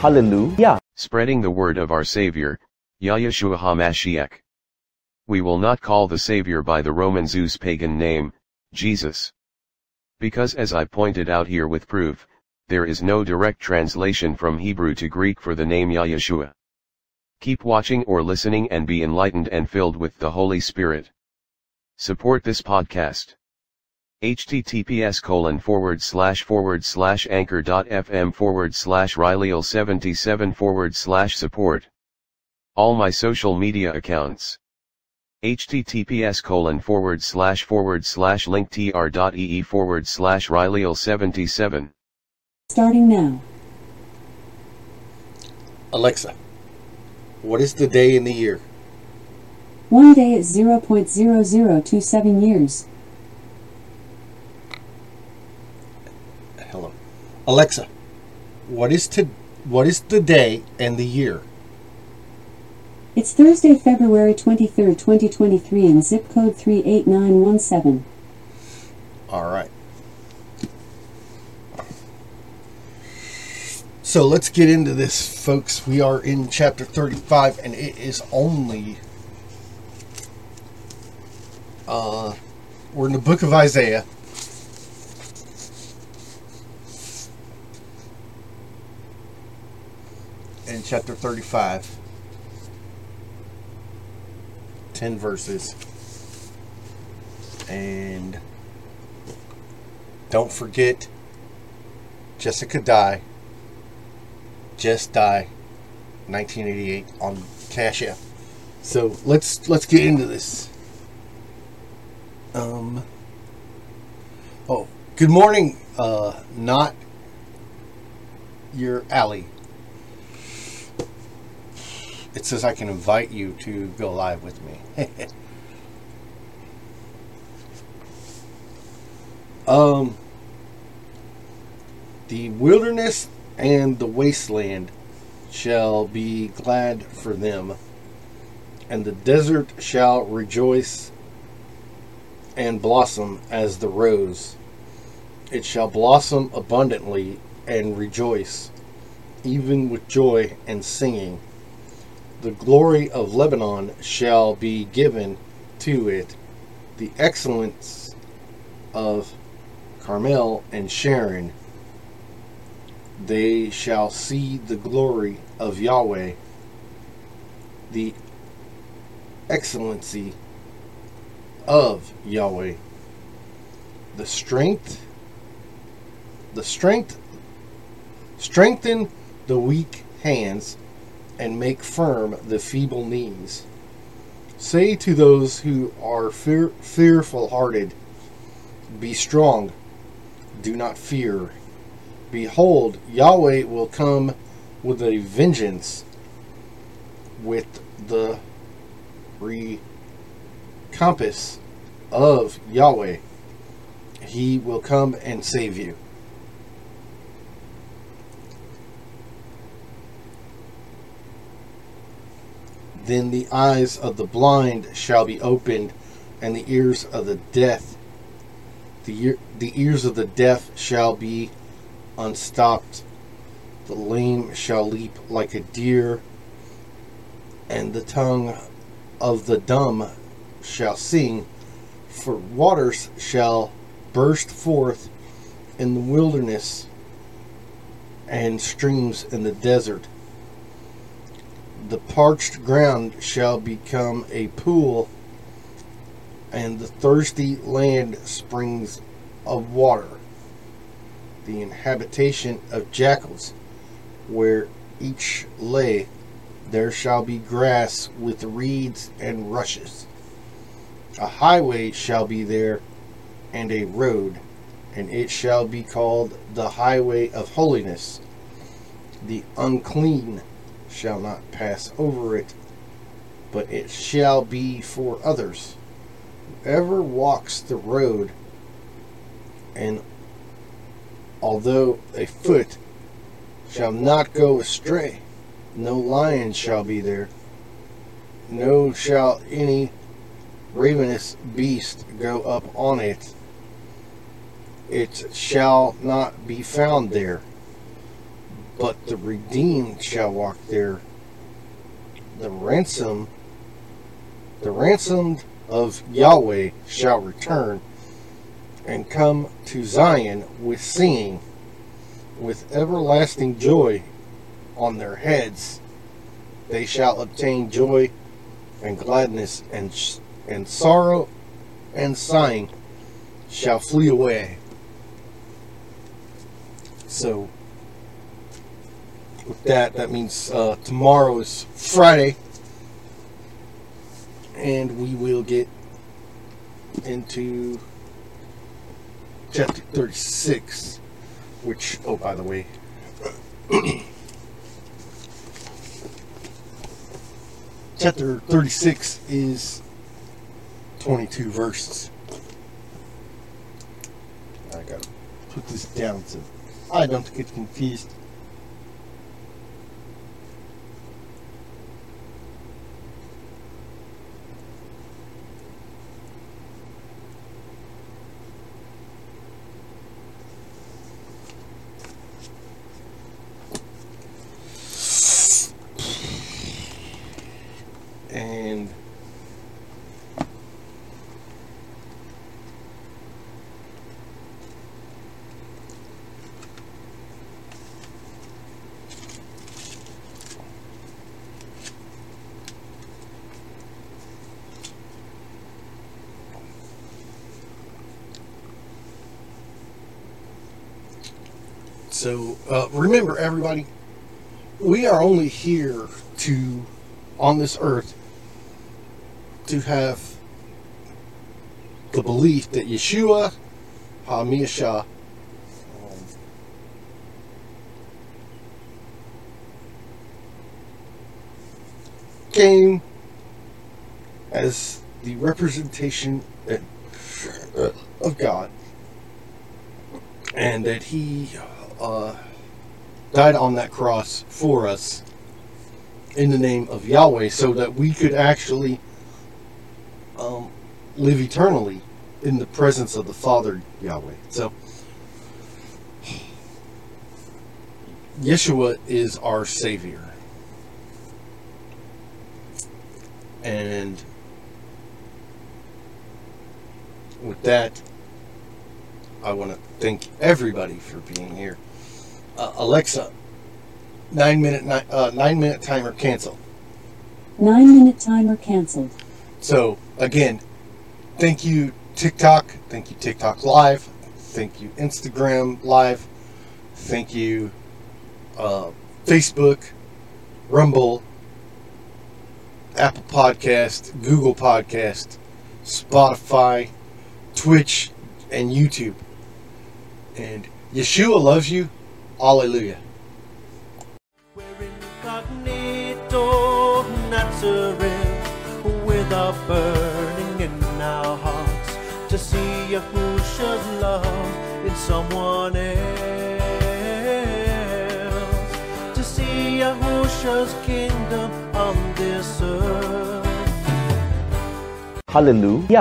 Hallelujah. Spreading the word of our Savior, Yahushua HaMashiach. We will not call the Savior by the Roman Zeus pagan name, Jesus. Because as I pointed out here with proof, there is no direct translation from Hebrew to Greek for the name Yahushua. Keep watching or listening and be enlightened and filled with the Holy Spirit. Support this podcast https colon forward slash forward slash anchor.fm forward slash Rileyil 77 forward slash support. All my social media accounts. https colon forward slash forward slash linktr.ee forward slash Rileyil 77. Starting now. Alexa, what is the day in the year? One day is 0.0027 years. Alexa, what is to what is the day and the year? It's Thursday, February 23rd, 2023, and zip code 38917. All right. So let's get into this, folks. We are in chapter 35, and it is only. Uh, we're in the book of Isaiah. Chapter 35, 10 verses. And don't forget Jessica Die. Just Die 1988 on Cash App. So let's let's get into this. Um Oh, good morning, uh not your alley. It says I can invite you to go live with me. um the wilderness and the wasteland shall be glad for them, and the desert shall rejoice and blossom as the rose. It shall blossom abundantly and rejoice, even with joy and singing. The glory of Lebanon shall be given to it, the excellence of Carmel and Sharon they shall see the glory of Yahweh, the excellency of Yahweh, the strength, the strength, strengthen the weak hands and make firm the feeble knees. Say to those who are fear, fearful hearted, Be strong, do not fear. Behold, Yahweh will come with a vengeance, with the recompense of Yahweh. He will come and save you. Then the eyes of the blind shall be opened, and the ears of the deaf, the, ear, the ears of the deaf shall be unstopped. The lame shall leap like a deer, and the tongue of the dumb shall sing For waters shall burst forth in the wilderness and streams in the desert. The parched ground shall become a pool, and the thirsty land springs of water. The inhabitation of jackals, where each lay, there shall be grass with reeds and rushes. A highway shall be there, and a road, and it shall be called the highway of holiness. The unclean shall not pass over it, but it shall be for others. Whoever walks the road, and although a foot shall not go astray, no lion shall be there, no shall any ravenous beast go up on it. It shall not be found there but the redeemed shall walk there. The ransom, the ransomed of Yahweh shall return and come to Zion with singing, with everlasting joy on their heads. They shall obtain joy and gladness, and, and sorrow and sighing shall flee away. So, with that, that means uh, tomorrow is Friday, and we will get into chapter 36, which, oh, by the way, chapter 36 is 22 verses. I gotta put this down so I don't get confused. and so uh, remember everybody we are only here to on this earth to have the belief that Yeshua HaMashiach um, came as the representation uh, of God and that he uh, died on that cross for us in the name of Yahweh so that we could actually um, live eternally in the presence of the Father Yahweh. So, Yeshua is our Savior. And with that, I want to thank everybody for being here. Uh, Alexa, nine minute nine, uh, nine minute timer cancel. Nine minute timer canceled. So again, thank you TikTok, thank you TikTok Live, thank you Instagram Live, thank you uh, Facebook, Rumble, Apple Podcast, Google Podcast, Spotify, Twitch, and YouTube. And Yeshua loves you. Hallelujah. We're incognito Nazareth with a burning in our hearts to see Yahushua's love in someone else, to see Yahushua's kingdom on this earth. Hallelujah.